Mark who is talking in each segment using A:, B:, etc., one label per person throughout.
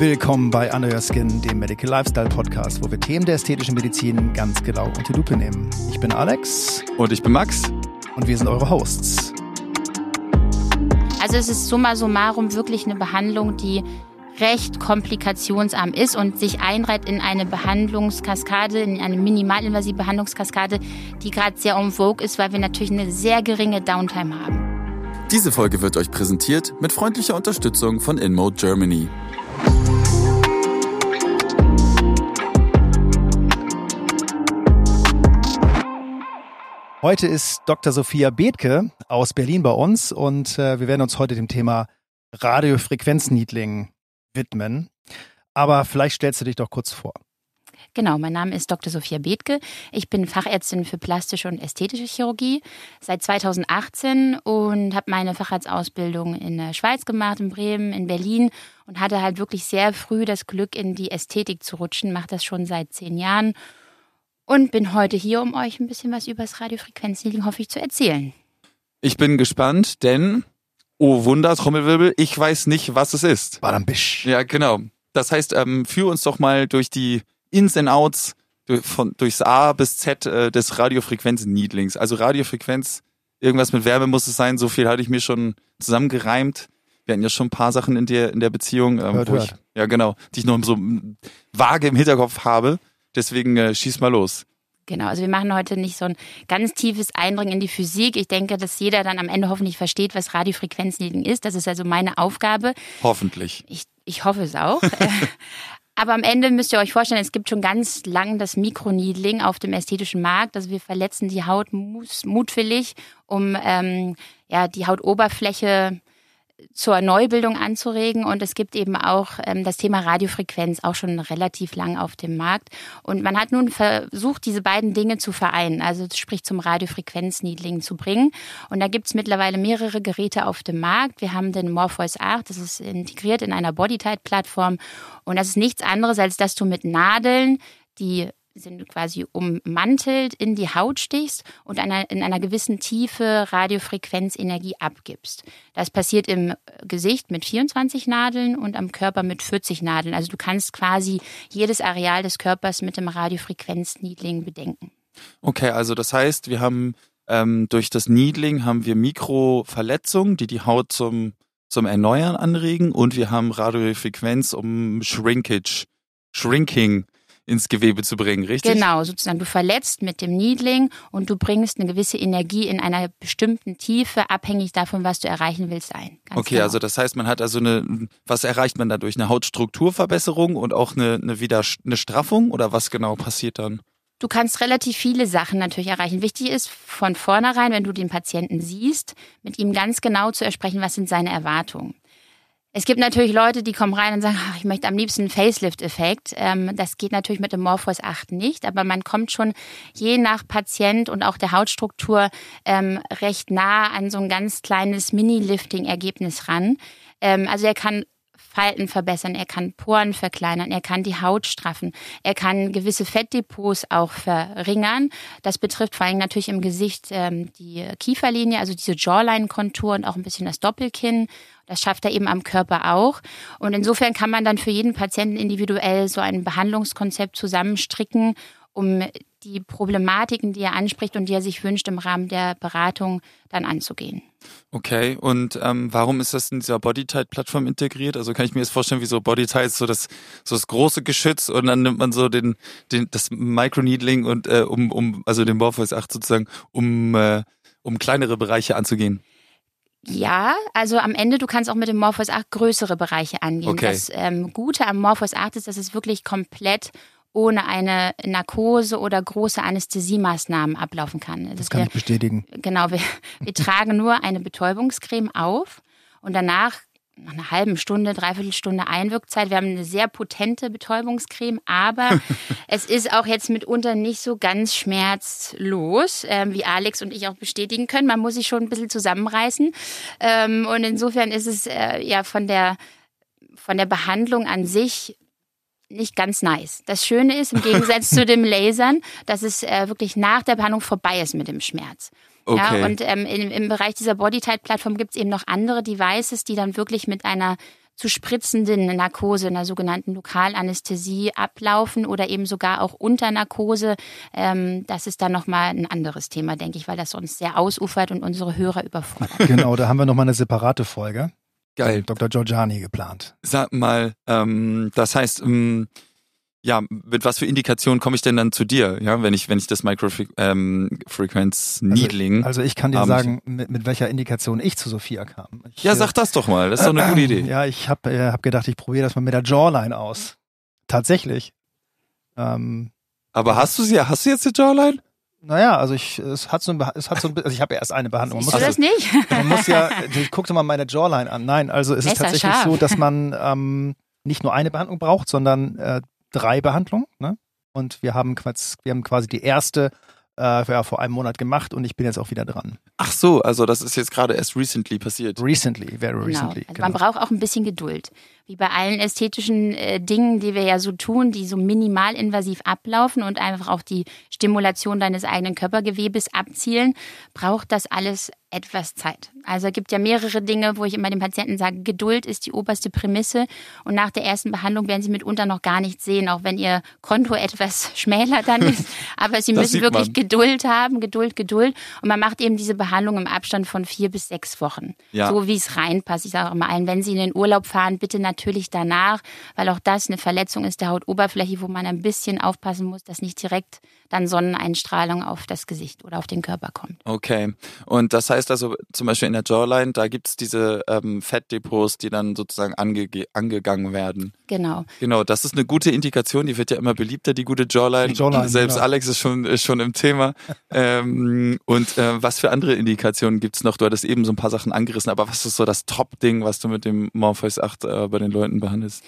A: Willkommen bei Under Your Skin, dem Medical Lifestyle Podcast, wo wir Themen der ästhetischen Medizin ganz genau unter die Lupe nehmen. Ich bin Alex.
B: Und ich bin Max.
A: Und wir sind eure Hosts.
C: Also es ist summa summarum wirklich eine Behandlung, die recht komplikationsarm ist und sich einreiht in eine Behandlungskaskade, in eine minimalinvasive Behandlungskaskade, die gerade sehr en vogue ist, weil wir natürlich eine sehr geringe Downtime haben.
B: Diese Folge wird euch präsentiert mit freundlicher Unterstützung von InMode Germany.
A: Heute ist Dr. Sophia Bethke aus Berlin bei uns und äh, wir werden uns heute dem Thema Radiofrequenzniedling widmen. Aber vielleicht stellst du dich doch kurz vor.
C: Genau, mein Name ist Dr. Sophia Bethke. Ich bin Fachärztin für plastische und ästhetische Chirurgie seit 2018 und habe meine Facharztausbildung in der Schweiz gemacht, in Bremen, in Berlin und hatte halt wirklich sehr früh das Glück, in die Ästhetik zu rutschen. Mache das schon seit zehn Jahren und bin heute hier, um euch ein bisschen was über das Radiofrequenzhealing, hoffe ich, zu erzählen.
B: Ich bin gespannt, denn, oh Wunder, Trommelwirbel, ich weiß nicht, was es ist.
A: Badambisch.
B: Ja, genau. Das heißt, ähm, führ uns doch mal durch die Ins and Outs, durch, von, durchs A bis Z äh, des Radiofrequenz-Needlings. Also Radiofrequenz, irgendwas mit Wärme muss es sein, so viel hatte ich mir schon zusammengereimt. Wir hatten ja schon ein paar Sachen in der, in der Beziehung, ähm,
A: hört,
B: wo
A: hört.
B: ich, ja genau, die ich noch so vage im Hinterkopf habe. Deswegen äh, schieß mal los.
C: Genau, also wir machen heute nicht so ein ganz tiefes Eindringen in die Physik. Ich denke, dass jeder dann am Ende hoffentlich versteht, was Radiofrequenzneedling ist. Das ist also meine Aufgabe.
B: Hoffentlich.
C: Ich, ich hoffe es auch. Aber am Ende müsst ihr euch vorstellen, es gibt schon ganz lang das Mikroneedling auf dem ästhetischen Markt. Also wir verletzen die Haut mutwillig, um ähm, ja, die Hautoberfläche zur Neubildung anzuregen. Und es gibt eben auch ähm, das Thema Radiofrequenz auch schon relativ lang auf dem Markt. Und man hat nun versucht, diese beiden Dinge zu vereinen, also sprich zum Radiofrequenzniedling zu bringen. Und da gibt es mittlerweile mehrere Geräte auf dem Markt. Wir haben den Morpheus 8, das ist integriert in einer Bodytight-Plattform. Und das ist nichts anderes, als dass du mit Nadeln die sind quasi ummantelt, in die Haut stichst und einer, in einer gewissen Tiefe Radiofrequenzenergie abgibst. Das passiert im Gesicht mit 24 Nadeln und am Körper mit 40 Nadeln. Also du kannst quasi jedes Areal des Körpers mit dem Radiofrequenzniedling bedenken.
B: Okay, also das heißt, wir haben ähm, durch das Needling haben wir Mikroverletzungen, die die Haut zum, zum Erneuern anregen und wir haben Radiofrequenz um Shrinkage, Shrinking ins Gewebe zu bringen, richtig?
C: Genau, sozusagen. Du verletzt mit dem Needling und du bringst eine gewisse Energie in einer bestimmten Tiefe, abhängig davon, was du erreichen willst, ein.
B: Ganz okay, genau. also das heißt, man hat also eine, was erreicht man dadurch? Eine Hautstrukturverbesserung und auch eine, eine wieder eine Straffung oder was genau passiert dann?
C: Du kannst relativ viele Sachen natürlich erreichen. Wichtig ist von vornherein, wenn du den Patienten siehst, mit ihm ganz genau zu ersprechen, was sind seine Erwartungen. Es gibt natürlich Leute, die kommen rein und sagen, ach, ich möchte am liebsten einen Facelift-Effekt. Ähm, das geht natürlich mit dem Morpheus 8 nicht, aber man kommt schon je nach Patient und auch der Hautstruktur ähm, recht nah an so ein ganz kleines Mini-Lifting-Ergebnis ran. Ähm, also er kann Falten verbessern, er kann Poren verkleinern, er kann die Haut straffen, er kann gewisse Fettdepots auch verringern. Das betrifft vor allem natürlich im Gesicht ähm, die Kieferlinie, also diese Jawline-Kontur und auch ein bisschen das Doppelkinn. Das schafft er eben am Körper auch. Und insofern kann man dann für jeden Patienten individuell so ein Behandlungskonzept zusammenstricken, um die Problematiken, die er anspricht und die er sich wünscht, im Rahmen der Beratung dann anzugehen.
B: Okay, und ähm, warum ist das in dieser Bodytight-Plattform integriert? Also kann ich mir jetzt vorstellen, wie so Bodytight ist so das, so das große Geschütz und dann nimmt man so den, den das Microneedling und äh, um, um, also den Morpheus 8 sozusagen, um, äh, um kleinere Bereiche anzugehen.
C: Ja, also am Ende, du kannst auch mit dem Morpheus 8 größere Bereiche angehen.
B: Okay.
C: Das ähm, Gute am Morpheus 8 ist, dass es wirklich komplett ohne eine Narkose oder große Anästhesiemaßnahmen ablaufen kann.
A: Das, das kann
C: wir,
A: ich bestätigen.
C: Genau, wir, wir tragen nur eine Betäubungscreme auf und danach nach einer halben Stunde, dreiviertel Stunde Einwirkzeit. Wir haben eine sehr potente Betäubungscreme, aber es ist auch jetzt mitunter nicht so ganz schmerzlos, äh, wie Alex und ich auch bestätigen können. Man muss sich schon ein bisschen zusammenreißen. Ähm, und insofern ist es äh, ja von der, von der Behandlung an sich nicht ganz nice. Das Schöne ist, im Gegensatz zu dem Lasern, dass es äh, wirklich nach der Behandlung vorbei ist mit dem Schmerz.
B: Okay.
C: Ja, und ähm, in, im Bereich dieser Bodytight-Plattform gibt es eben noch andere Devices, die dann wirklich mit einer zu spritzenden Narkose, einer sogenannten Lokalanästhesie ablaufen oder eben sogar auch unter Narkose. Ähm, das ist dann nochmal ein anderes Thema, denke ich, weil das sonst sehr ausufert und unsere Hörer überfordert.
A: Genau, da haben wir nochmal eine separate Folge.
B: Geil.
A: Dr. Giorgiani geplant.
B: Sag mal, ähm, das heißt, ähm, ja, mit was für Indikationen komme ich denn dann zu dir, ja, wenn ich, wenn ich das Microfrequenz ähm, Needling.
A: Also, also, ich kann dir sagen, mit, mit welcher Indikation ich zu Sophia kam. Ich,
B: ja, sag das doch mal, das ist doch eine gute Idee.
A: Ja, ich habe äh, hab gedacht, ich probiere das mal mit der Jawline aus. Tatsächlich. Ähm,
B: Aber hast du sie, hast du jetzt die Jawline?
A: Naja, also ich, es hat so ein, es hat so ein, also ich habe erst eine Behandlung.
C: Siehst du das nicht?
A: Man muss ja, ich guckte mal meine Jawline an. Nein, also es ist tatsächlich scharf. so, dass man ähm, nicht nur eine Behandlung braucht, sondern äh, drei Behandlungen. Ne? Und wir haben, wir haben quasi die erste äh, ja, vor einem Monat gemacht und ich bin jetzt auch wieder dran.
B: Ach so, also das ist jetzt gerade erst recently passiert.
A: Recently, very
C: genau.
A: recently.
C: Also genau. Man braucht auch ein bisschen Geduld. Wie bei allen ästhetischen äh, Dingen, die wir ja so tun, die so minimalinvasiv ablaufen und einfach auch die Stimulation deines eigenen Körpergewebes abzielen, braucht das alles etwas Zeit. Also es gibt ja mehrere Dinge, wo ich immer den Patienten sage, Geduld ist die oberste Prämisse und nach der ersten Behandlung werden sie mitunter noch gar nichts sehen, auch wenn ihr Konto etwas schmäler dann ist. Aber sie müssen wirklich. Geduld haben, Geduld, Geduld und man macht eben diese Behandlung im Abstand von vier bis sechs Wochen, ja. so wie es reinpasst. Ich sage auch immer allen, wenn sie in den Urlaub fahren, bitte natürlich danach, weil auch das eine Verletzung ist der Hautoberfläche, wo man ein bisschen aufpassen muss, dass nicht direkt dann Sonneneinstrahlung auf das Gesicht oder auf den Körper kommt.
B: Okay. Und das heißt also zum Beispiel in der Jawline, da gibt es diese ähm, Fettdepots, die dann sozusagen ange angegangen werden.
C: Genau.
B: Genau, das ist eine gute Indikation, die wird ja immer beliebter, die gute Jawline. Die Jawline Selbst genau. Alex ist schon, ist schon im Thema. ähm, und äh, was für andere Indikationen gibt es noch? Du hattest eben so ein paar Sachen angerissen, aber was ist so das Top-Ding, was du mit dem Morpheus 8 äh, bei den Leuten behandelst?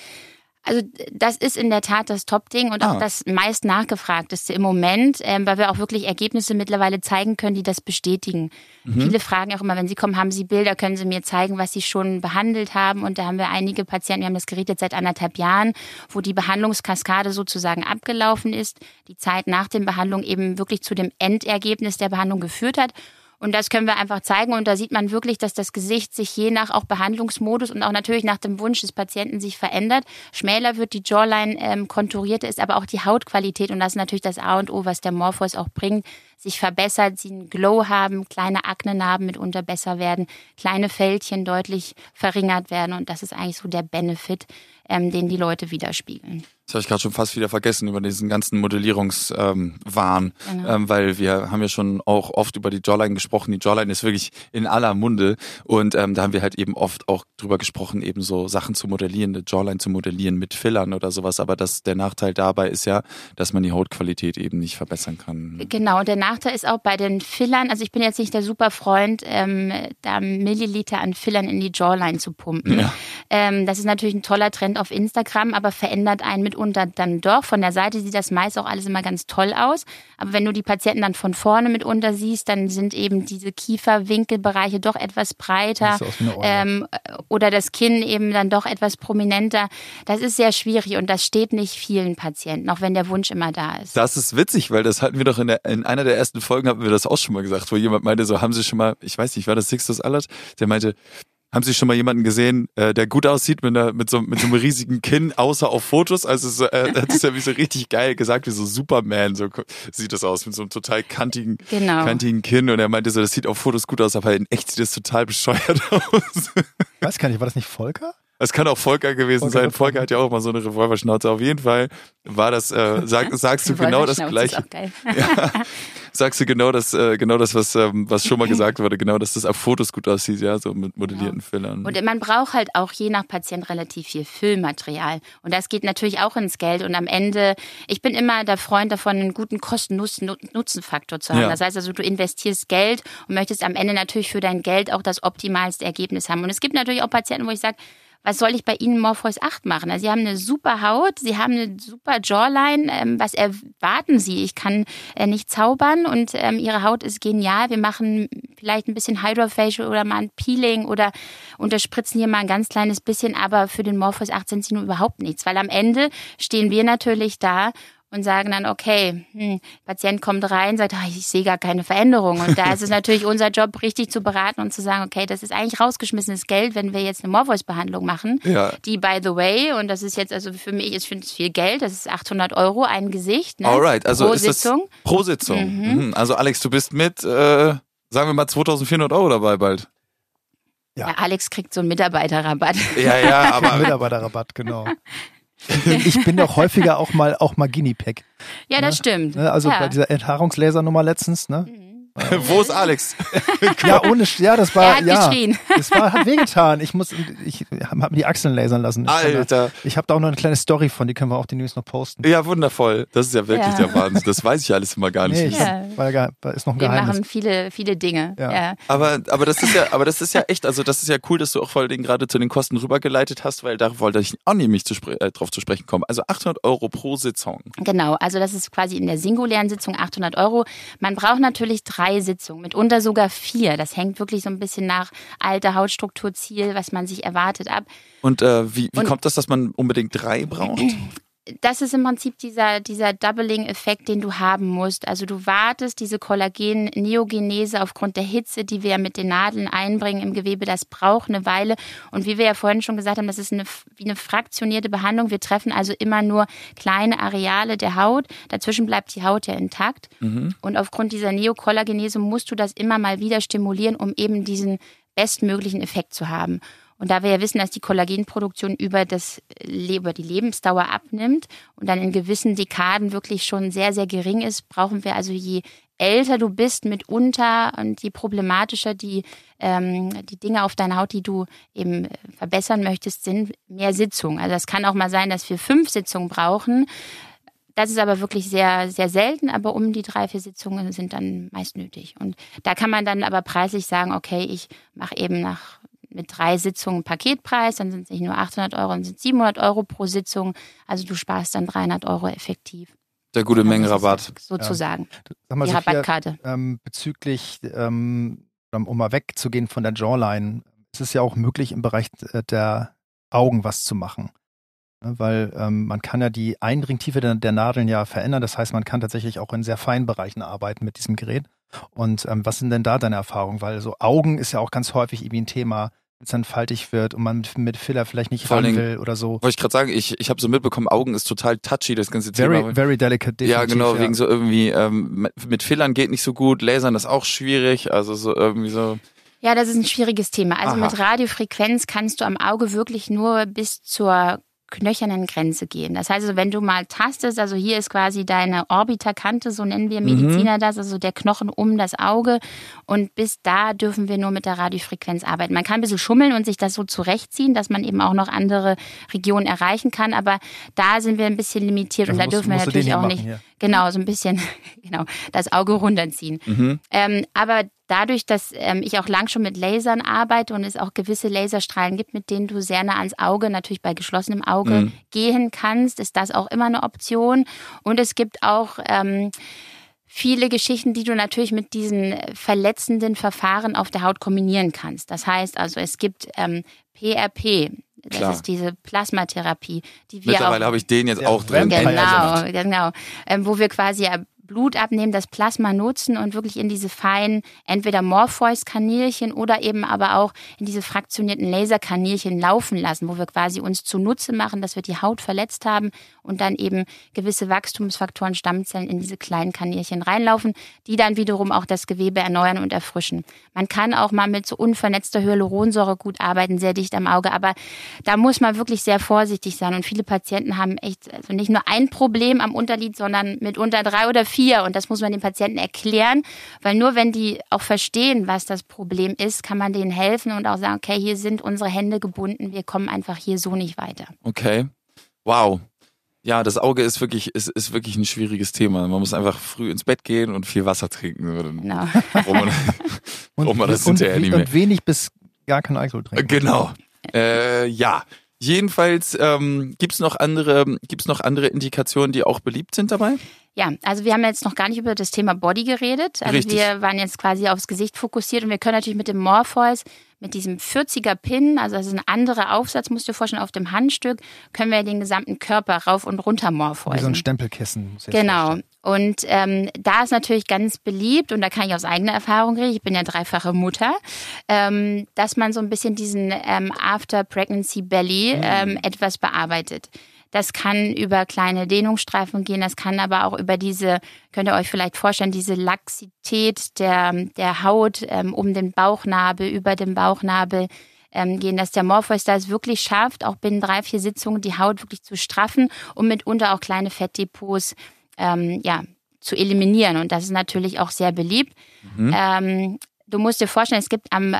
C: Also das ist in der Tat das Top-Ding und auch ah. das meist nachgefragteste im Moment, ähm, weil wir auch wirklich Ergebnisse mittlerweile zeigen können, die das bestätigen. Mhm. Viele fragen auch immer, wenn sie kommen, haben sie Bilder, können sie mir zeigen, was sie schon behandelt haben. Und da haben wir einige Patienten, wir haben das Gerät jetzt seit anderthalb Jahren, wo die Behandlungskaskade sozusagen abgelaufen ist, die Zeit nach der Behandlung eben wirklich zu dem Endergebnis der Behandlung geführt hat. Und das können wir einfach zeigen. Und da sieht man wirklich, dass das Gesicht sich je nach auch Behandlungsmodus und auch natürlich nach dem Wunsch des Patienten sich verändert. Schmäler wird die Jawline ähm, konturierter, ist aber auch die Hautqualität. Und das ist natürlich das A und O, was der Morphos auch bringt sich verbessert, sie einen Glow haben, kleine Aknenarben mitunter besser werden, kleine Fältchen deutlich verringert werden und das ist eigentlich so der Benefit, ähm, den die Leute widerspiegeln.
B: Das habe ich gerade schon fast wieder vergessen über diesen ganzen Modellierungswahn, ähm, genau. ähm, weil wir haben ja schon auch oft über die Jawline gesprochen. Die Jawline ist wirklich in aller Munde und ähm, da haben wir halt eben oft auch drüber gesprochen, eben so Sachen zu modellieren, eine Jawline zu modellieren mit Fillern oder sowas. Aber das, der Nachteil dabei ist ja, dass man die Hautqualität eben nicht verbessern kann.
C: Genau, der Nachteil ist auch bei den Fillern, also ich bin jetzt nicht der super Freund, ähm, da Milliliter an Fillern in die Jawline zu pumpen. Ja. Ähm, das ist natürlich ein toller Trend auf Instagram, aber verändert einen mitunter dann doch. Von der Seite sieht das meist auch alles immer ganz toll aus. Aber wenn du die Patienten dann von vorne mitunter siehst, dann sind eben diese Kieferwinkelbereiche doch etwas breiter ähm, oder das Kinn eben dann doch etwas prominenter. Das ist sehr schwierig und das steht nicht vielen Patienten, auch wenn der Wunsch immer da ist.
B: Das ist witzig, weil das hatten wir doch in, der, in einer der ersten Folgen hatten wir das auch schon mal gesagt, wo jemand meinte, so haben Sie schon mal, ich weiß nicht, war das Sixtus Allert? Der meinte, haben Sie schon mal jemanden gesehen, äh, der gut aussieht mit, einer, mit, so, mit so einem riesigen Kinn, außer auf Fotos? Also so, äh, das ist ja wie so richtig geil gesagt, wie so Superman, so sieht das aus, mit so einem total kantigen, genau. kantigen Kinn. Und er meinte so, das sieht auf Fotos gut aus, aber in echt sieht das total bescheuert aus.
A: Weiß gar nicht, war das nicht Volker?
B: Es kann auch Volker gewesen Volker sein. Volker hat ja auch mal so eine Revolverschnauze. Auf jeden Fall war das, äh, sag, sagst du genau das gleiche. Ja, sagst du genau das, äh, genau das, was, ähm, was schon mal gesagt wurde, genau, dass das auf Fotos gut aussieht, ja, so mit modellierten genau. Fillern.
C: Und man braucht halt auch je nach Patient relativ viel Füllmaterial. Und das geht natürlich auch ins Geld. Und am Ende, ich bin immer der Freund davon, einen guten Kosten-Nutzen-Faktor zu haben. Ja. Das heißt also, du investierst Geld und möchtest am Ende natürlich für dein Geld auch das optimalste Ergebnis haben. Und es gibt natürlich auch Patienten, wo ich sage, was soll ich bei Ihnen Morpheus 8 machen? Also Sie haben eine super Haut, Sie haben eine super Jawline. Ähm, was erwarten Sie? Ich kann äh, nicht zaubern und ähm, Ihre Haut ist genial. Wir machen vielleicht ein bisschen Hydrofacial oder mal ein Peeling oder unterspritzen hier mal ein ganz kleines bisschen, aber für den Morpheus 8 sind Sie nur überhaupt nichts, weil am Ende stehen wir natürlich da und sagen dann, okay, hm, Patient kommt rein, sagt, ah, ich sehe gar keine Veränderung. Und da ist es natürlich unser Job, richtig zu beraten und zu sagen, okay, das ist eigentlich rausgeschmissenes Geld, wenn wir jetzt eine Morpheus-Behandlung machen, ja. die, by the way, und das ist jetzt, also für mich, ich finde es viel Geld, das ist 800 Euro ein Gesicht. Ne?
B: Alright, also pro Sitzung. pro Sitzung. Mhm. mhm. Also Alex, du bist mit, äh, sagen wir mal 2400 Euro dabei bald.
C: Ja. ja. Alex kriegt so einen Mitarbeiterrabatt.
B: Ja, ja, aber
A: Mitarbeiterrabatt, genau. ich bin doch häufiger auch mal auch mal Guinea Pig.
C: Ja, das ne? stimmt.
A: Ne, also
C: ja.
A: bei dieser Enthaarungslasernummer letztens, ne?
B: Wo ist Alex?
A: ja, ohne, ja, das war,
C: er hat
A: ja,
C: geschrien.
A: das war, hat wehgetan. Ich muss, ich habe mir die Achseln lasern lassen.
B: Ich Alter.
A: Da, ich habe da auch noch eine kleine Story von, die können wir auch die News noch posten.
B: Ja, wundervoll. Das ist ja wirklich ja. der Wahnsinn. Das weiß ich alles immer gar nicht. Nee, ich
C: ja.
A: hab, weil, ist noch ein
C: wir
A: Geheimnis.
C: machen viele, viele Dinge. Ja. ja.
B: Aber, aber das ist ja, aber das ist ja echt, also das ist ja cool, dass du auch vor allem gerade zu den Kosten rübergeleitet hast, weil da wollte ich auch nämlich zu äh, drauf zu sprechen kommen. Also 800 Euro pro Sitzung.
C: Genau. Also das ist quasi in der singulären Sitzung 800 Euro. Man braucht natürlich drei Sitzungen mit mitunter sogar vier. Das hängt wirklich so ein bisschen nach alter Hautstrukturziel, was man sich erwartet ab.
B: Und äh, wie, wie kommt das, dass man unbedingt drei braucht?
C: das ist im Prinzip dieser, dieser Doubling-Effekt, den du haben musst. Also du wartest diese Kollagen-Neogenese aufgrund der Hitze, die wir mit den Nadeln einbringen im Gewebe, das braucht eine Weile. Und wie wir ja vorhin schon gesagt haben, das ist eine, wie eine fraktionierte Behandlung. Wir treffen also immer nur kleine Areale der Haut. Dazwischen bleibt die Haut ja intakt. Mhm. Und aufgrund dieser Neokollagenese musst du das immer mal wieder stimulieren, um eben diesen bestmöglichen Effekt zu haben. Und da wir ja wissen, dass die Kollagenproduktion über, das, über die Lebensdauer abnimmt und dann in gewissen Dekaden wirklich schon sehr, sehr gering ist, brauchen wir also je älter du bist mitunter und je problematischer die, ähm, die Dinge auf deiner Haut, die du eben verbessern möchtest, sind, mehr Sitzungen. Also es kann auch mal sein, dass wir fünf Sitzungen brauchen. Das ist aber wirklich sehr, sehr selten, aber um die drei, vier Sitzungen sind dann meist nötig. Und da kann man dann aber preislich sagen, okay, ich mache eben nach mit drei Sitzungen Paketpreis, dann sind es nicht nur 800 Euro, dann sind es 700 Euro pro Sitzung. Also du sparst dann 300 Euro effektiv.
B: Der gute Menge Rabatt.
C: Sozusagen.
A: Ja. Mal, die Sophia, Rabattkarte. Ähm, bezüglich, ähm, um mal wegzugehen von der Jawline, ist es ja auch möglich, im Bereich äh, der Augen was zu machen. Ne, weil ähm, man kann ja die Eindringtiefe der, der, Nadeln ja verändern. Das heißt, man kann tatsächlich auch in sehr feinen Bereichen arbeiten mit diesem Gerät. Und ähm, was sind denn da deine Erfahrungen? Weil so Augen ist ja auch ganz häufig irgendwie ein Thema es dann faltig wird und man mit, mit Filler vielleicht nicht Vor ran will oder so.
B: Wollte ich gerade sagen, ich, ich habe so mitbekommen, Augen ist total touchy, das ganze
A: very, Thema. Very delicate,
B: Ja, genau, ja. wegen so irgendwie, ähm, mit Fillern geht nicht so gut, Lasern ist auch schwierig, also so irgendwie so.
C: Ja, das ist ein schwieriges Thema. Also Aha. mit Radiofrequenz kannst du am Auge wirklich nur bis zur knöchernen Grenze gehen. Das heißt, also, wenn du mal tastest, also hier ist quasi deine Orbiterkante, so nennen wir Mediziner mhm. das, also der Knochen um das Auge. Und bis da dürfen wir nur mit der Radiofrequenz arbeiten. Man kann ein bisschen schummeln und sich das so zurechtziehen, dass man eben auch noch andere Regionen erreichen kann. Aber da sind wir ein bisschen limitiert das und da musst, dürfen wir natürlich auch nicht. Hier. Genau, so ein bisschen, genau, das Auge runterziehen. Mhm. Ähm, aber dadurch, dass ähm, ich auch lang schon mit Lasern arbeite und es auch gewisse Laserstrahlen gibt, mit denen du sehr nah ans Auge, natürlich bei geschlossenem Auge mhm. gehen kannst, ist das auch immer eine Option. Und es gibt auch ähm, viele Geschichten, die du natürlich mit diesen verletzenden Verfahren auf der Haut kombinieren kannst. Das heißt also, es gibt ähm, PRP, das Klar. ist diese Plasmatherapie, die wir
B: Mittlerweile habe ich den jetzt auch drin.
C: Genau, genau. Ähm, wo wir quasi Blut abnehmen, das Plasma nutzen und wirklich in diese feinen, entweder Morpheus-Kanälchen oder eben aber auch in diese fraktionierten Laserkanälchen laufen lassen, wo wir quasi uns zunutze machen, dass wir die Haut verletzt haben und dann eben gewisse Wachstumsfaktoren, Stammzellen in diese kleinen Kanälchen reinlaufen, die dann wiederum auch das Gewebe erneuern und erfrischen. Man kann auch mal mit so unvernetzter Hyaluronsäure gut arbeiten, sehr dicht am Auge, aber da muss man wirklich sehr vorsichtig sein und viele Patienten haben echt also nicht nur ein Problem am Unterlied, sondern mitunter drei oder vier vier. Und das muss man den Patienten erklären, weil nur wenn die auch verstehen, was das Problem ist, kann man denen helfen und auch sagen, okay, hier sind unsere Hände gebunden, wir kommen einfach hier so nicht weiter.
B: Okay. Wow. Ja, das Auge ist wirklich, ist, ist wirklich ein schwieriges Thema. Man muss einfach früh ins Bett gehen und viel Wasser trinken. Genau.
A: Wo man, das und, hinterher nicht mehr. Und wenig bis gar kein Alkohol trinken.
B: Genau. Äh, ja. Jedenfalls ähm, gibt es noch andere, gibt's noch andere Indikationen, die auch beliebt sind dabei?
C: Ja, also wir haben jetzt noch gar nicht über das Thema Body geredet. Also Richtig. wir waren jetzt quasi aufs Gesicht fokussiert und wir können natürlich mit dem Morpheus, mit diesem 40er Pin, also das ist ein anderer Aufsatz, musst du dir vorstellen, auf dem Handstück, können wir den gesamten Körper rauf und runter morpheusen.
A: Wie so ein Stempelkissen.
C: Genau. Und ähm, da ist natürlich ganz beliebt, und da kann ich aus eigener Erfahrung reden, ich bin ja dreifache Mutter, ähm, dass man so ein bisschen diesen ähm, After Pregnancy Belly mhm. ähm, etwas bearbeitet. Das kann über kleine Dehnungsstreifen gehen, das kann aber auch über diese, könnt ihr euch vielleicht vorstellen, diese Laxität der, der Haut ähm, um den Bauchnabel, über den Bauchnabel ähm, gehen, dass der Morpheus da es wirklich schafft, auch binnen drei, vier Sitzungen die Haut wirklich zu straffen und mitunter auch kleine Fettdepots ähm, ja, zu eliminieren. Und das ist natürlich auch sehr beliebt. Mhm. Ähm, du musst dir vorstellen, es gibt am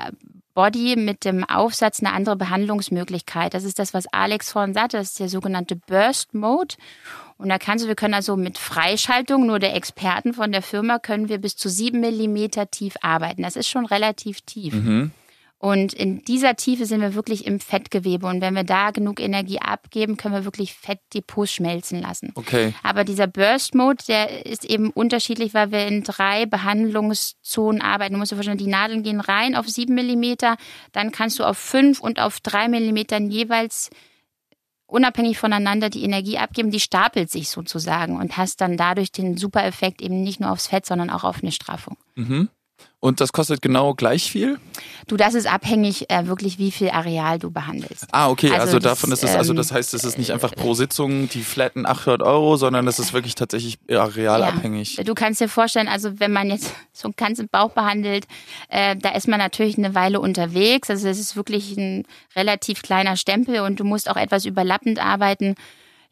C: Body mit dem Aufsatz eine andere Behandlungsmöglichkeit. Das ist das, was Alex vorhin sagte. Das ist der sogenannte Burst Mode. Und da kannst du, wir können also mit Freischaltung, nur der Experten von der Firma, können wir bis zu sieben Millimeter tief arbeiten. Das ist schon relativ tief. Mhm. Und in dieser Tiefe sind wir wirklich im Fettgewebe. Und wenn wir da genug Energie abgeben, können wir wirklich Fettdepots schmelzen lassen.
B: Okay.
C: Aber dieser Burst Mode, der ist eben unterschiedlich, weil wir in drei Behandlungszonen arbeiten. Du musst dir vorstellen, die Nadeln gehen rein auf sieben Millimeter, dann kannst du auf fünf und auf drei Millimetern jeweils unabhängig voneinander die Energie abgeben, die stapelt sich sozusagen und hast dann dadurch den Super-Effekt eben nicht nur aufs Fett, sondern auch auf eine Straffung.
B: Mhm. Und das kostet genau gleich viel?
C: Du, das ist abhängig äh, wirklich, wie viel Areal du behandelst.
B: Ah, okay, also, also davon ist es, also das heißt, es ist nicht einfach pro Sitzung die flatten 800 Euro, sondern es ist wirklich tatsächlich arealabhängig.
C: Ja. Du kannst dir vorstellen, also wenn man jetzt so einen ganzen Bauch behandelt, äh, da ist man natürlich eine Weile unterwegs. Also es ist wirklich ein relativ kleiner Stempel und du musst auch etwas überlappend arbeiten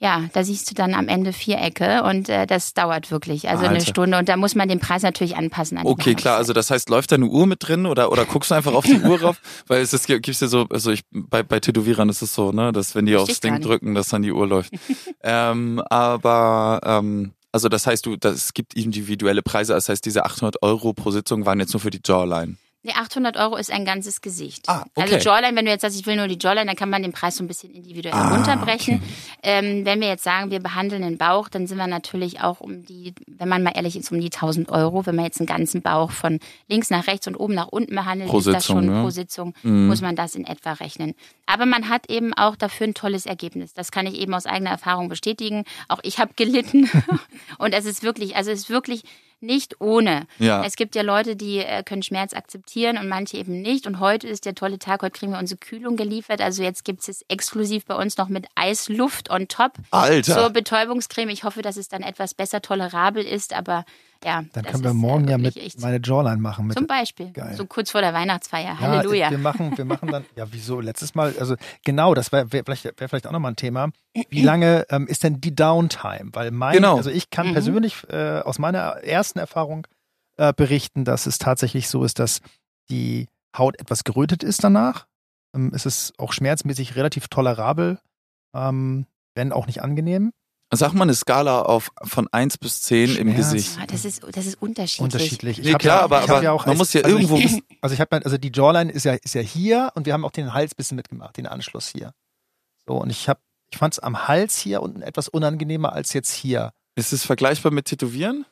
C: ja, da siehst du dann am Ende Vierecke und äh, das dauert wirklich, also Alter. eine Stunde und da muss man den Preis natürlich anpassen. An
B: okay, klar, also das heißt, läuft da eine Uhr mit drin oder oder guckst du einfach auf die Uhr rauf, weil es ist gibt's ja so, also ich bei bei Tätowierern ist es so, ne, dass wenn die aufs Ding drücken, dass dann die Uhr läuft. ähm, aber ähm, also das heißt, du, das gibt individuelle Preise, das heißt, diese 800 Euro pro Sitzung waren jetzt nur für die Jawline.
C: Nee, 800 Euro ist ein ganzes Gesicht.
B: Ah,
C: okay. Also Jawline, wenn du jetzt sagst, ich will nur die Jawline, dann kann man den Preis so ein bisschen individuell ah, runterbrechen. Okay. Ähm, wenn wir jetzt sagen, wir behandeln den Bauch, dann sind wir natürlich auch um die, wenn man mal ehrlich ist, um die 1000 Euro. Wenn man jetzt einen ganzen Bauch von links nach rechts und oben nach unten behandelt,
B: pro
C: ist
B: Sitzung,
C: das schon
B: ja.
C: pro Sitzung, mhm. muss man das in etwa rechnen. Aber man hat eben auch dafür ein tolles Ergebnis. Das kann ich eben aus eigener Erfahrung bestätigen. Auch ich habe gelitten. und es ist wirklich, also es ist wirklich nicht ohne.
B: Ja.
C: Es gibt ja Leute, die äh, können Schmerz akzeptieren und manche eben nicht. Und heute ist der tolle Tag, heute kriegen wir unsere Kühlung geliefert. Also jetzt gibt es exklusiv bei uns noch mit Eisluft on top
B: Alter.
C: zur Betäubungscreme. Ich hoffe, dass es dann etwas besser tolerabel ist, aber ja.
A: Dann können wir morgen ja mit meine Jawline machen. Mit
C: zum Beispiel. Geil. So kurz vor der Weihnachtsfeier. Ja, Halleluja.
A: Wir machen, wir machen dann, ja, wieso? Letztes Mal, also genau, das wäre wär vielleicht, wär vielleicht auch nochmal ein Thema. Wie lange ähm, ist denn die Downtime? Weil mein, genau. also ich kann mhm. persönlich äh, aus meiner ersten Erfahrung äh, berichten, dass es tatsächlich so ist, dass die Haut etwas gerötet ist danach. Ähm, es ist auch schmerzmäßig relativ tolerabel, ähm, wenn auch nicht angenehm.
B: Sag mal eine Skala auf von 1 bis 10 Schmerz. im Gesicht.
C: Ah, das ist, das ist unterschiedlich.
A: Unterschiedlich.
B: Ich nee, klar, ja, aber, aber ja auch, man muss ja
A: also
B: irgendwo
A: ich, Also ich habe also die Jawline ist ja ist ja hier und wir haben auch den Hals bisschen mitgemacht, den Anschluss hier. So und ich habe ich fand es am Hals hier unten etwas unangenehmer als jetzt hier.
B: Ist es vergleichbar mit Tätowieren?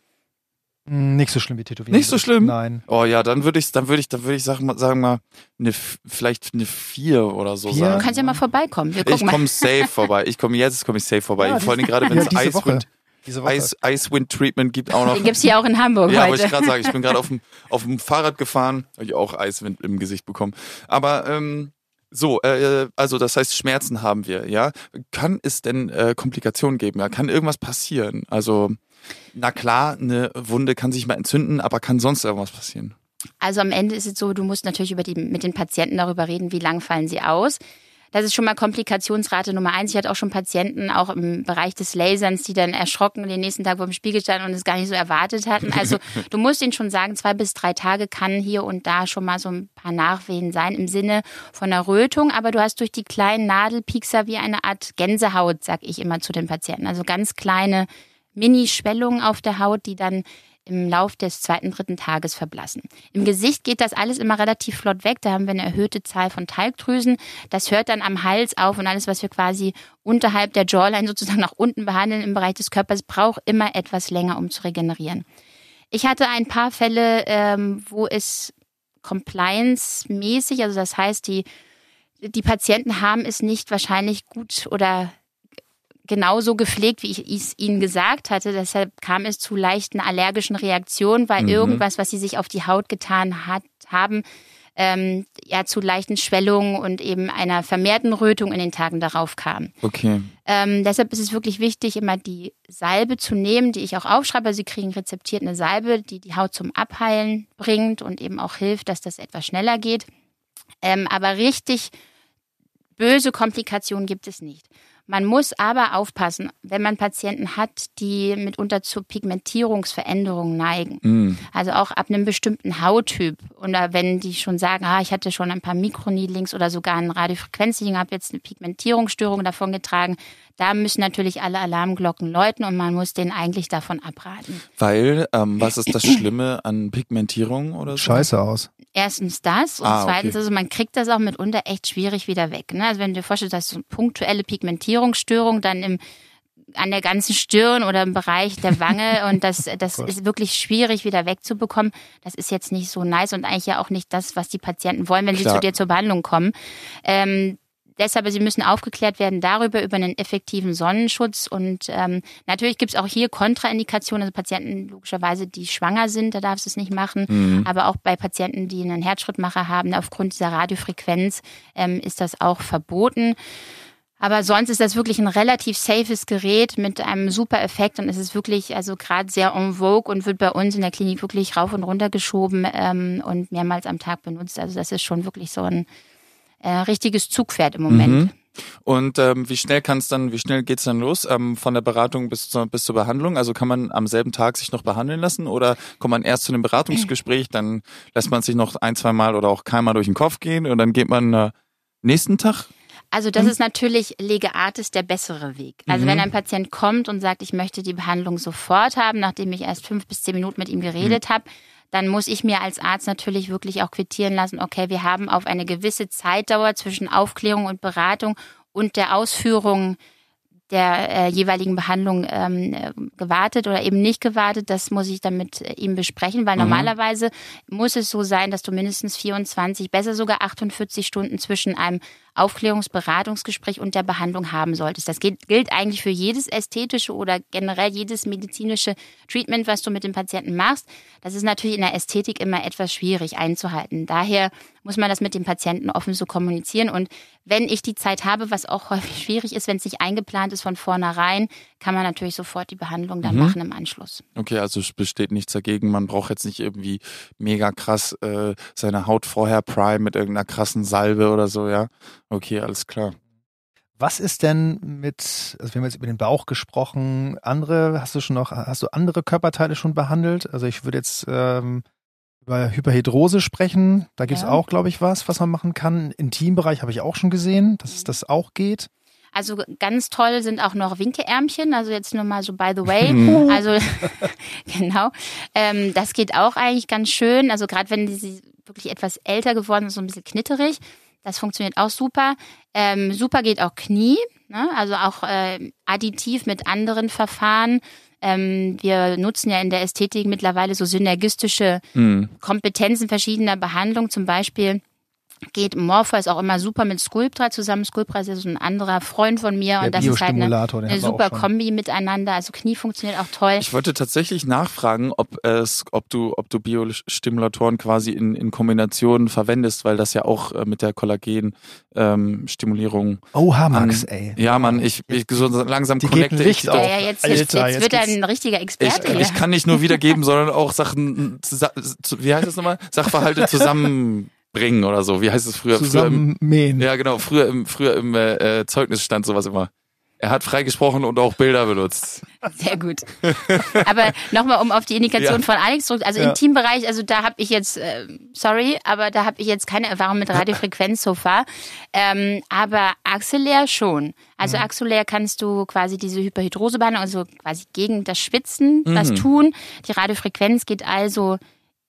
A: Hm, nicht so schlimm wie Tätowieren.
B: Nicht so schlimm?
A: Nein.
B: Oh ja, dann würde ich, dann würde ich, dann würde ich sagen, sagen mal, eine, vielleicht eine vier oder so
C: vier?
B: sagen.
C: Du kannst ja mal vorbeikommen. Wir
B: ich komme safe vorbei. Ich komme jetzt, komme ich safe vorbei. Ja, Vor allem gerade, wenn es ja, Icewind, Ice, Icewind Treatment gibt auch noch.
C: Den gibt's hier auch in Hamburg
B: Ja,
C: heute.
B: wollte ich gerade sagen. Ich bin gerade auf dem, auf dem Fahrrad gefahren, habe ich auch Eiswind im Gesicht bekommen. Aber ähm, so, äh, also das heißt, Schmerzen haben wir, ja. Kann es denn äh, Komplikationen geben? Ja? Kann irgendwas passieren? Also na klar, eine Wunde kann sich mal entzünden, aber kann sonst irgendwas passieren?
C: Also am Ende ist es so, du musst natürlich die, mit den Patienten darüber reden, wie lang fallen sie aus. Das ist schon mal Komplikationsrate Nummer eins. Ich hatte auch schon Patienten, auch im Bereich des Laserns, die dann erschrocken den nächsten Tag vor dem Spiegel standen und es gar nicht so erwartet hatten. Also du musst ihnen schon sagen, zwei bis drei Tage kann hier und da schon mal so ein paar Nachwehen sein im Sinne von einer Rötung. Aber du hast durch die kleinen Nadelpiekser wie eine Art Gänsehaut, sag ich immer zu den Patienten. Also ganz kleine Mini-Schwellungen auf der Haut, die dann im Lauf des zweiten, dritten Tages verblassen. Im Gesicht geht das alles immer relativ flott weg. Da haben wir eine erhöhte Zahl von Talgdrüsen. Das hört dann am Hals auf und alles, was wir quasi unterhalb der Jawline sozusagen nach unten behandeln im Bereich des Körpers, braucht immer etwas länger, um zu regenerieren. Ich hatte ein paar Fälle, ähm, wo es compliance-mäßig, also das heißt, die, die Patienten haben es nicht wahrscheinlich gut oder genauso gepflegt, wie ich es ihnen gesagt hatte. Deshalb kam es zu leichten allergischen Reaktionen, weil mhm. irgendwas, was sie sich auf die Haut getan hat, haben, ähm, ja zu leichten Schwellungen und eben einer vermehrten Rötung in den Tagen darauf kam.
B: Okay.
C: Ähm, deshalb ist es wirklich wichtig, immer die Salbe zu nehmen, die ich auch aufschreibe. Sie kriegen rezeptiert eine Salbe, die die Haut zum Abheilen bringt und eben auch hilft, dass das etwas schneller geht. Ähm, aber richtig böse Komplikationen gibt es nicht. Man muss aber aufpassen, wenn man Patienten hat, die mitunter zu Pigmentierungsveränderungen neigen. Mm. Also auch ab einem bestimmten Hauttyp. Oder wenn die schon sagen, ah, ich hatte schon ein paar Mikroneedlings oder sogar ein Radiofrequenzneedling, habe jetzt eine Pigmentierungsstörung davon getragen. Da müssen natürlich alle Alarmglocken läuten und man muss denen eigentlich davon abraten.
B: Weil, ähm, was ist das Schlimme an Pigmentierung oder so?
A: Scheiße aus.
C: Erstens das und ah, zweitens, okay. also man kriegt das auch mitunter echt schwierig wieder weg. Ne? Also wenn du dir vorstellst, dass so eine punktuelle Pigmentierungsstörung dann im an der ganzen Stirn oder im Bereich der Wange und das, das ist wirklich schwierig wieder wegzubekommen. Das ist jetzt nicht so nice und eigentlich ja auch nicht das, was die Patienten wollen, wenn Klar. sie zu dir zur Behandlung kommen. Ähm, Deshalb, sie müssen aufgeklärt werden darüber, über einen effektiven Sonnenschutz. Und ähm, natürlich gibt es auch hier Kontraindikationen, also Patienten logischerweise, die schwanger sind, da darfst du es nicht machen. Mhm. Aber auch bei Patienten, die einen Herzschrittmacher haben, aufgrund dieser Radiofrequenz ähm, ist das auch verboten. Aber sonst ist das wirklich ein relativ safes Gerät mit einem super Effekt und es ist wirklich also gerade sehr en vogue und wird bei uns in der Klinik wirklich rauf und runter geschoben ähm, und mehrmals am Tag benutzt. Also das ist schon wirklich so ein äh, richtiges Zugpferd im Moment. Mhm.
B: Und ähm, wie schnell kann es dann, wie schnell geht's dann los ähm, von der Beratung bis zur, bis zur Behandlung? Also kann man am selben Tag sich noch behandeln lassen oder kommt man erst zu einem Beratungsgespräch, dann lässt man sich noch ein, zwei Mal oder auch keinmal durch den Kopf gehen und dann geht man äh, nächsten Tag?
C: Also das mhm. ist natürlich Lege Artis der bessere Weg. Also mhm. wenn ein Patient kommt und sagt, ich möchte die Behandlung sofort haben, nachdem ich erst fünf bis zehn Minuten mit ihm geredet mhm. habe, dann muss ich mir als Arzt natürlich wirklich auch quittieren lassen, okay, wir haben auf eine gewisse Zeitdauer zwischen Aufklärung und Beratung und der Ausführung der äh, jeweiligen Behandlung ähm, gewartet oder eben nicht gewartet. Das muss ich dann mit äh, ihm besprechen, weil mhm. normalerweise muss es so sein, dass du mindestens 24, besser sogar 48 Stunden zwischen einem Aufklärungsberatungsgespräch und der Behandlung haben solltest. Das gilt, gilt eigentlich für jedes ästhetische oder generell jedes medizinische Treatment, was du mit dem Patienten machst. Das ist natürlich in der Ästhetik immer etwas schwierig einzuhalten. Daher muss man das mit dem Patienten offen so kommunizieren. Und wenn ich die Zeit habe, was auch häufig schwierig ist, wenn es nicht eingeplant ist von vornherein, kann man natürlich sofort die Behandlung dann mhm. machen im Anschluss.
B: Okay, also es besteht nichts dagegen. Man braucht jetzt nicht irgendwie mega krass äh, seine Haut vorher prime mit irgendeiner krassen Salbe oder so, ja? Okay, alles klar.
A: Was ist denn mit, also wir haben jetzt über den Bauch gesprochen, andere, hast du schon noch, hast du andere Körperteile schon behandelt? Also ich würde jetzt ähm, über Hyperhidrose sprechen. Da gibt es ja. auch, glaube ich, was, was man machen kann. Intimbereich habe ich auch schon gesehen, dass es das auch geht.
C: Also ganz toll sind auch noch Winkeärmchen, also jetzt nur mal so by the way. Mhm. also genau, ähm, das geht auch eigentlich ganz schön. Also gerade wenn sie wirklich etwas älter geworden sind, so ein bisschen knitterig. Das funktioniert auch super. Ähm, super geht auch Knie, ne? also auch äh, additiv mit anderen Verfahren. Ähm, wir nutzen ja in der Ästhetik mittlerweile so synergistische mhm. Kompetenzen verschiedener Behandlungen, zum Beispiel geht Morpheus auch immer super mit Sculptra zusammen. Sculptra ist ja so ein anderer Freund von mir Der und das ist halt eine, eine super Kombi miteinander. Also Knie funktioniert auch toll.
B: Ich wollte tatsächlich nachfragen, ob es, ob du, ob du Biostimulatoren quasi in, in Kombination verwendest, weil das ja auch äh, mit der Kollagen-Stimulierung. Ähm,
A: Oha, Max, an, ey.
B: Ja, Mann, ich, ich so langsam
A: Die connecte ich.
C: Ja, ja, jetzt, Alter, jetzt, jetzt, wird er ein richtiger Experte.
B: Ich, ich kann nicht nur wiedergeben, sondern auch Sachen, wie heißt das nochmal? Sachverhalte zusammen bringen oder so. Wie heißt es früher?
A: Zusammen
B: früher im,
A: mähen.
B: Ja, genau. Früher im, früher im äh, Zeugnis stand sowas immer. Er hat freigesprochen und auch Bilder benutzt.
C: Sehr gut. Aber nochmal, um auf die Indikation ja. von Alex zurück. Also ja. Intimbereich, also da habe ich jetzt, äh, sorry, aber da habe ich jetzt keine Erfahrung mit Radiofrequenz so far. Ähm, aber axillär schon. Also mhm. axillär kannst du quasi diese Hyperhydrosebehandlung, also quasi gegen das Schwitzen mhm. was tun. Die Radiofrequenz geht also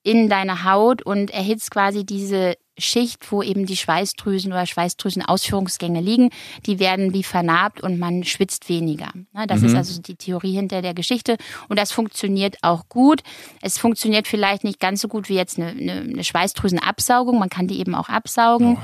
C: in deine Haut und erhitzt quasi diese Schicht, wo eben die Schweißdrüsen oder Schweißdrüsenausführungsgänge liegen, die werden wie vernarbt und man schwitzt weniger. Ne, das mhm. ist also die Theorie hinter der Geschichte und das funktioniert auch gut. Es funktioniert vielleicht nicht ganz so gut wie jetzt eine, eine Schweißdrüsenabsaugung. Man kann die eben auch absaugen.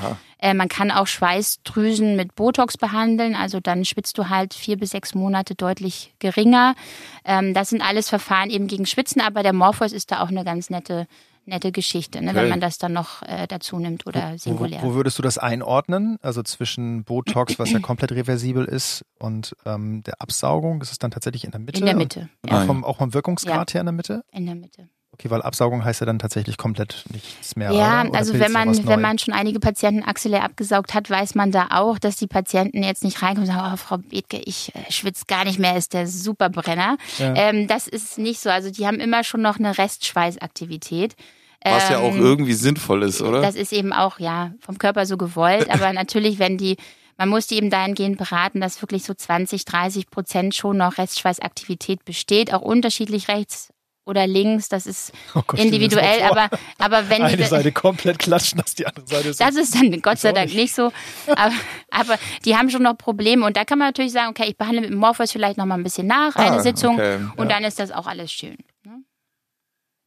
C: Äh, man kann auch Schweißdrüsen mit Botox behandeln, also dann schwitzt du halt vier bis sechs Monate deutlich geringer. Ähm, das sind alles Verfahren eben gegen Schwitzen, aber der Morpheus ist da auch eine ganz nette nette Geschichte, ne, okay. wenn man das dann noch äh, dazu nimmt oder singulär.
A: Wo, wo, würdest du das einordnen? Also zwischen Botox, was ja komplett reversibel ist, und ähm, der Absaugung? Ist es dann tatsächlich in der Mitte?
C: In der Mitte.
A: Ja. Auch, vom, auch vom Wirkungsgrad ja. her in der Mitte?
C: In der Mitte.
A: Okay, weil Absaugung heißt ja dann tatsächlich komplett nichts mehr.
C: Ja, oder? Oder also wenn man, wenn man schon einige Patienten axillär abgesaugt hat, weiß man da auch, dass die Patienten jetzt nicht reinkommen und sagen, oh, Frau Bethke, ich äh, schwitze gar nicht mehr, ist der Superbrenner. Ja. Ähm, das ist nicht so. Also die haben immer schon noch eine Restschweißaktivität.
B: Was ja auch ähm, irgendwie sinnvoll ist, oder?
C: Das ist eben auch, ja, vom Körper so gewollt. Aber natürlich, wenn die, man muss die eben dahingehend beraten, dass wirklich so 20, 30 Prozent schon noch Restschweißaktivität besteht, auch unterschiedlich rechts oder links, das ist oh Gott, individuell, aber, aber wenn
A: die. Eine Seite komplett klatschen, dass die andere Seite
C: ist. Das ist dann Gott sei Dank nicht so. Aber, aber die haben schon noch Probleme und da kann man natürlich sagen, okay, ich behandle mit dem Morpheus vielleicht noch mal ein bisschen nach, eine ah, Sitzung okay, und ja. dann ist das auch alles schön. Ne?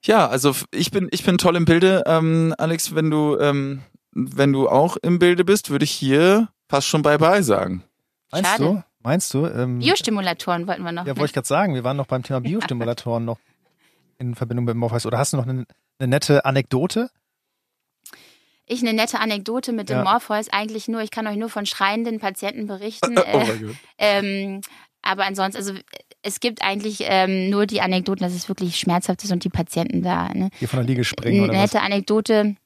B: Ja, also ich bin, ich bin toll im Bilde. Ähm, Alex, wenn du, ähm, wenn du auch im Bilde bist, würde ich hier fast schon Bye-bye sagen.
A: Meinst Schade. du? Meinst du? Ähm,
C: Biostimulatoren wollten wir noch.
A: Ja, wollte ich gerade sagen. Wir waren noch beim Thema Biostimulatoren noch in Verbindung mit Morpheus? Oder hast du noch eine, eine nette Anekdote?
C: Ich eine nette Anekdote mit dem ja. Morpheus. Eigentlich nur, ich kann euch nur von schreienden Patienten berichten. oh mein Gott. Ähm, aber ansonsten, also es gibt eigentlich ähm, nur die Anekdoten, dass es wirklich schmerzhaft ist und die Patienten da. Ne?
A: Die von der Liege springen
C: oder Eine nette Anekdote,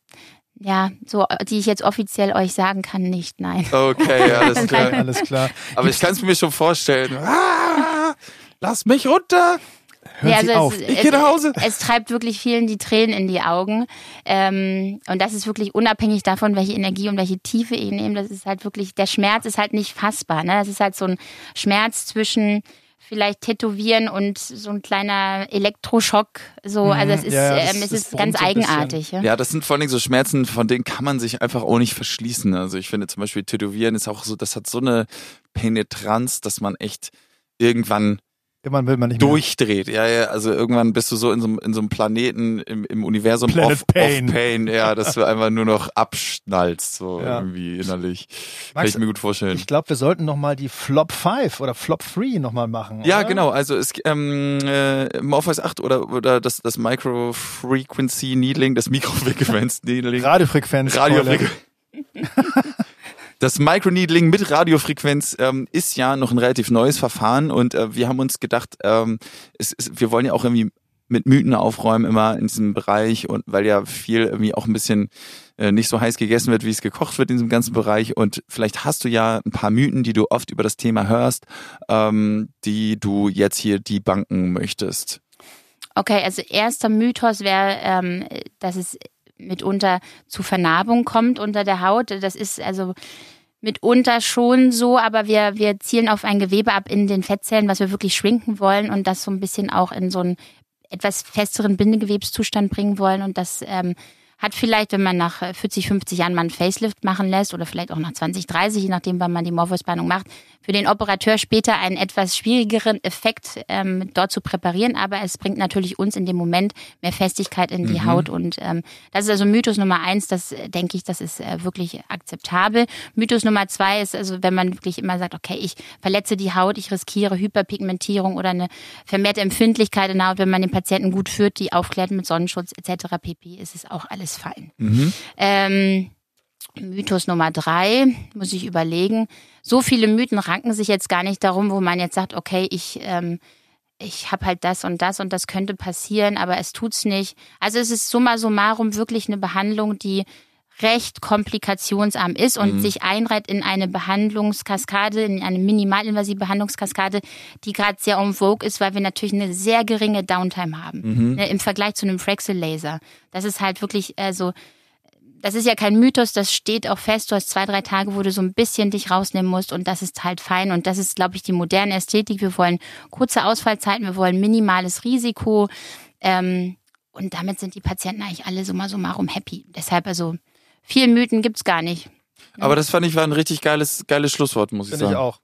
C: ja, so, die ich jetzt offiziell euch sagen kann, nicht, nein.
B: Okay, alles klar.
A: alles klar.
B: Aber ich kann es mir schon vorstellen. Ah, lass mich runter!
A: Hören ja, also auf.
C: Es, ich gehe nach Hause. Es, es, treibt wirklich vielen die Tränen in die Augen. Ähm, und das ist wirklich unabhängig davon, welche Energie und welche Tiefe ich nehme. Das ist halt wirklich, der Schmerz ist halt nicht fassbar. Ne? Das ist halt so ein Schmerz zwischen vielleicht Tätowieren und so ein kleiner Elektroschock. So, mhm. also es ist, ja, ähm, es ist ganz eigenartig.
B: Ja? ja, das sind vor allem so Schmerzen, von denen kann man sich einfach auch nicht verschließen. Also ich finde zum Beispiel Tätowieren ist auch so, das hat so eine Penetranz, dass man echt irgendwann
A: Irgendwann will man nicht
B: mehr. Durchdreht, ja, ja. Also irgendwann bist du so in so, in so einem Planeten im, im Universum
A: Planet of Pain.
B: Of Pain, ja, dass du einfach nur noch abschnallst, so ja. irgendwie innerlich. Max, Kann ich mir gut vorstellen.
A: Ich glaube, wir sollten nochmal die Flop 5 oder Flop 3 nochmal machen.
B: Ja, oder? genau. Also es ähm, äh, Morpheus 8 oder, oder das, das Micro Frequency Needling, das Mikrofrequenz Needling.
A: Radiofrequenz.
B: Radiofrequenz. Das Microneedling mit Radiofrequenz ähm, ist ja noch ein relativ neues Verfahren und äh, wir haben uns gedacht, ähm, es, es, wir wollen ja auch irgendwie mit Mythen aufräumen immer in diesem Bereich und weil ja viel irgendwie auch ein bisschen äh, nicht so heiß gegessen wird, wie es gekocht wird in diesem ganzen Bereich und vielleicht hast du ja ein paar Mythen, die du oft über das Thema hörst, ähm, die du jetzt hier debunken möchtest.
C: Okay, also erster Mythos wäre, ähm, dass es mitunter zu Vernarbung kommt unter der Haut. Das ist also mitunter schon so, aber wir, wir zielen auf ein Gewebe ab in den Fettzellen, was wir wirklich schwinken wollen und das so ein bisschen auch in so einen etwas festeren Bindegewebszustand bringen wollen und das ähm, hat vielleicht, wenn man nach 40, 50 Jahren mal einen Facelift machen lässt oder vielleicht auch nach 20, 30, je nachdem, wann man die Morpheus-Behandlung macht, für den Operateur später einen etwas schwierigeren Effekt ähm, dort zu präparieren, aber es bringt natürlich uns in dem Moment mehr Festigkeit in die mhm. Haut und ähm, das ist also Mythos Nummer eins, das äh, denke ich, das ist äh, wirklich akzeptabel. Mythos Nummer zwei ist also, wenn man wirklich immer sagt, okay, ich verletze die Haut, ich riskiere Hyperpigmentierung oder eine vermehrte Empfindlichkeit in der Haut, wenn man den Patienten gut führt, die aufklärt mit Sonnenschutz etc. pp, ist es auch alles fallen. Mhm. Ähm, Mythos Nummer drei, muss ich überlegen. So viele Mythen ranken sich jetzt gar nicht darum, wo man jetzt sagt, okay, ich, ähm, ich habe halt das und das und das könnte passieren, aber es tut's nicht. Also es ist summa summarum wirklich eine Behandlung, die recht komplikationsarm ist und mhm. sich einreiht in eine Behandlungskaskade, in eine minimalinvasive Behandlungskaskade, die gerade sehr en vogue ist, weil wir natürlich eine sehr geringe Downtime haben mhm. ne, im Vergleich zu einem Frexel-Laser. Das ist halt wirklich, also das ist ja kein Mythos, das steht auch fest. Du hast zwei, drei Tage, wo du so ein bisschen dich rausnehmen musst und das ist halt fein. Und das ist, glaube ich, die moderne Ästhetik. Wir wollen kurze Ausfallzeiten, wir wollen minimales Risiko. Ähm, und damit sind die Patienten eigentlich alle summa summarum happy. Deshalb also viel Mythen gibt's gar nicht.
B: Aber das fand ich war ein richtig geiles, geiles Schlusswort, muss ich Finde sagen.
A: Finde ich auch.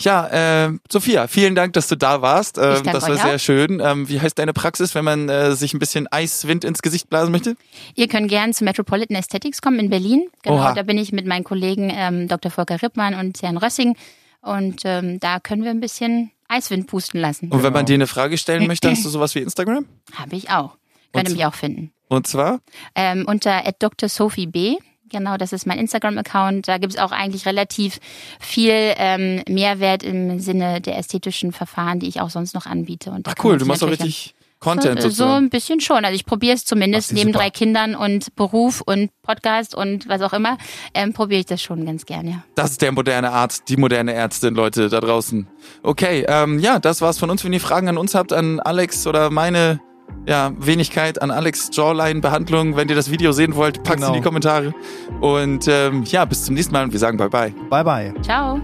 B: Ja, äh, Sophia, vielen Dank, dass du da warst. Ähm, das war sehr schön. Ähm, wie heißt deine Praxis, wenn man äh, sich ein bisschen Eiswind ins Gesicht blasen möchte?
C: Ihr könnt gerne zu Metropolitan Aesthetics kommen in Berlin. Genau, Oha. da bin ich mit meinen Kollegen ähm, Dr. Volker Rippmann und Herrn Rössing. Und ähm, da können wir ein bisschen Eiswind pusten lassen.
B: Und wenn man dir eine Frage stellen möchte, hast du sowas wie Instagram?
C: Habe ich auch. Könnt ihr mich auch finden.
B: Und zwar?
C: Ähm, unter Dr. Genau, das ist mein Instagram-Account. Da gibt es auch eigentlich relativ viel ähm, Mehrwert im Sinne der ästhetischen Verfahren, die ich auch sonst noch anbiete.
B: Und Ach cool, du machst auch richtig Content
C: so, so ein bisschen schon. Also ich probiere es zumindest neben super. drei Kindern und Beruf und Podcast und was auch immer, ähm, probiere ich das schon ganz gerne.
B: Das ist der moderne Arzt, die moderne Ärztin, Leute da draußen. Okay, ähm, ja, das war's von uns. Wenn ihr Fragen an uns habt, an Alex oder meine ja, Wenigkeit an Alex Jawline-Behandlung. Wenn ihr das Video sehen wollt, packt genau. in die Kommentare. Und ähm, ja, bis zum nächsten Mal und wir sagen bye bye.
A: Bye bye.
C: Ciao.